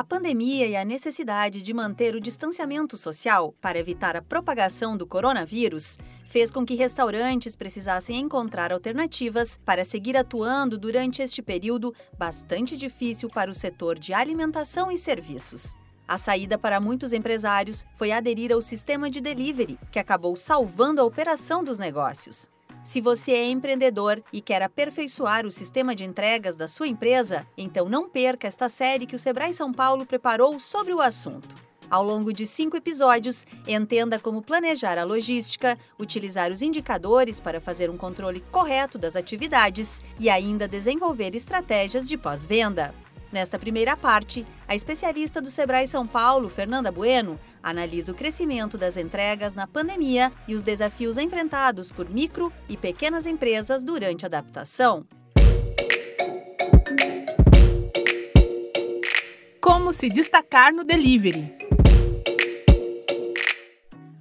A pandemia e a necessidade de manter o distanciamento social para evitar a propagação do coronavírus fez com que restaurantes precisassem encontrar alternativas para seguir atuando durante este período bastante difícil para o setor de alimentação e serviços. A saída para muitos empresários foi aderir ao sistema de delivery, que acabou salvando a operação dos negócios. Se você é empreendedor e quer aperfeiçoar o sistema de entregas da sua empresa, então não perca esta série que o Sebrae São Paulo preparou sobre o assunto. Ao longo de cinco episódios, entenda como planejar a logística, utilizar os indicadores para fazer um controle correto das atividades e ainda desenvolver estratégias de pós-venda. Nesta primeira parte, a especialista do Sebrae São Paulo, Fernanda Bueno, analisa o crescimento das entregas na pandemia e os desafios enfrentados por micro e pequenas empresas durante a adaptação. Como se destacar no delivery?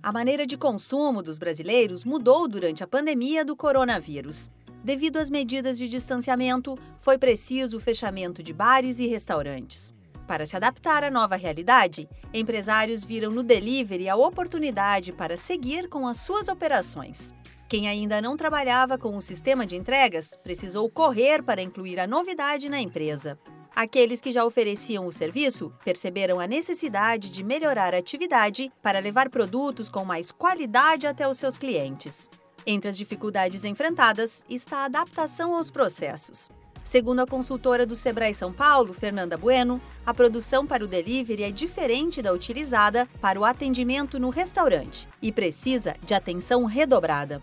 A maneira de consumo dos brasileiros mudou durante a pandemia do coronavírus. Devido às medidas de distanciamento, foi preciso o fechamento de bares e restaurantes. Para se adaptar à nova realidade, empresários viram no delivery a oportunidade para seguir com as suas operações. Quem ainda não trabalhava com o sistema de entregas precisou correr para incluir a novidade na empresa. Aqueles que já ofereciam o serviço perceberam a necessidade de melhorar a atividade para levar produtos com mais qualidade até os seus clientes. Entre as dificuldades enfrentadas está a adaptação aos processos. Segundo a consultora do Sebrae São Paulo, Fernanda Bueno, a produção para o delivery é diferente da utilizada para o atendimento no restaurante e precisa de atenção redobrada.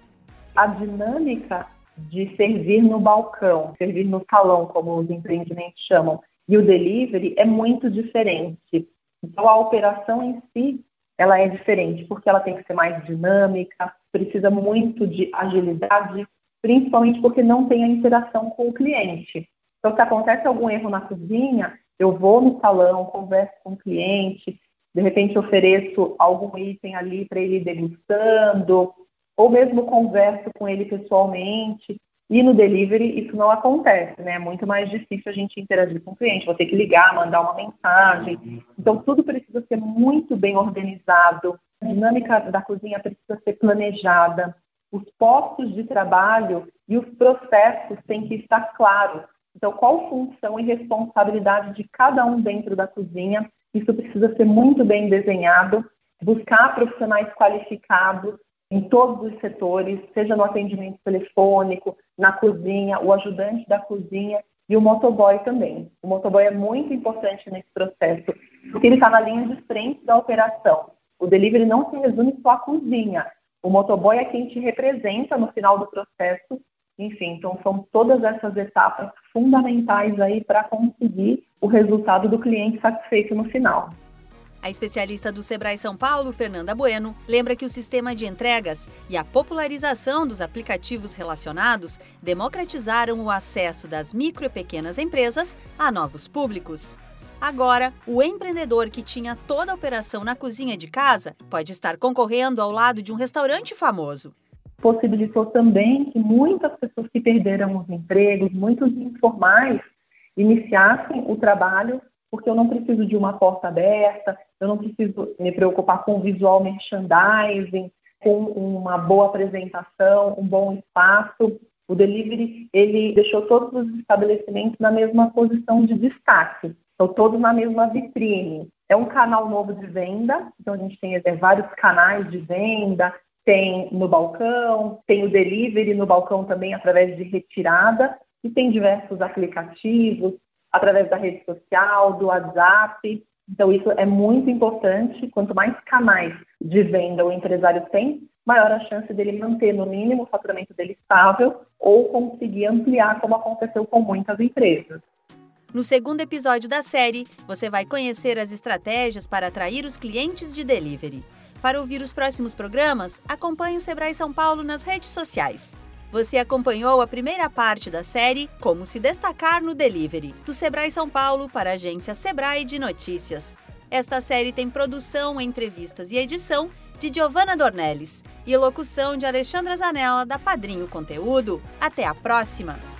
A dinâmica de servir no balcão, servir no salão, como os empreendimentos chamam, e o delivery é muito diferente. Então a operação em si, ela é diferente, porque ela tem que ser mais dinâmica, precisa muito de agilidade, principalmente porque não tem a interação com o cliente. Então, se acontece algum erro na cozinha, eu vou no salão, converso com o cliente, de repente ofereço algum item ali para ele degustando, ou mesmo converso com ele pessoalmente. E no delivery isso não acontece, né? É muito mais difícil a gente interagir com o cliente. Vou ter que ligar, mandar uma mensagem. Então tudo precisa ser muito bem organizado. A dinâmica da cozinha precisa ser planejada os postos de trabalho e os processos têm que estar claros. Então, qual função e responsabilidade de cada um dentro da cozinha? Isso precisa ser muito bem desenhado, buscar profissionais qualificados em todos os setores, seja no atendimento telefônico, na cozinha, o ajudante da cozinha e o motoboy também. O motoboy é muito importante nesse processo, porque ele está na linha de frente da operação. O delivery não se resume só à cozinha, o motoboy é quem te representa no final do processo. Enfim, então são todas essas etapas fundamentais aí para conseguir o resultado do cliente satisfeito no final. A especialista do Sebrae São Paulo, Fernanda Bueno, lembra que o sistema de entregas e a popularização dos aplicativos relacionados democratizaram o acesso das micro e pequenas empresas a novos públicos. Agora, o empreendedor que tinha toda a operação na cozinha de casa pode estar concorrendo ao lado de um restaurante famoso. Possibilitou também que muitas pessoas que perderam os empregos, muitos informais, iniciassem o trabalho, porque eu não preciso de uma porta aberta, eu não preciso me preocupar com visual merchandising, com uma boa apresentação, um bom espaço. O delivery ele deixou todos os estabelecimentos na mesma posição de destaque. Estão todos na mesma vitrine. É um canal novo de venda, então a gente tem é, vários canais de venda, tem no balcão, tem o delivery no balcão também através de retirada, e tem diversos aplicativos, através da rede social, do WhatsApp. Então, isso é muito importante. Quanto mais canais de venda o empresário tem, maior a chance dele manter, no mínimo, o faturamento dele estável ou conseguir ampliar, como aconteceu com muitas empresas. No segundo episódio da série, você vai conhecer as estratégias para atrair os clientes de delivery. Para ouvir os próximos programas, acompanhe o Sebrae São Paulo nas redes sociais. Você acompanhou a primeira parte da série Como se destacar no delivery, do Sebrae São Paulo para a agência Sebrae de Notícias. Esta série tem produção, entrevistas e edição de Giovanna Dornelles e locução de Alexandra Zanella da Padrinho Conteúdo. Até a próxima!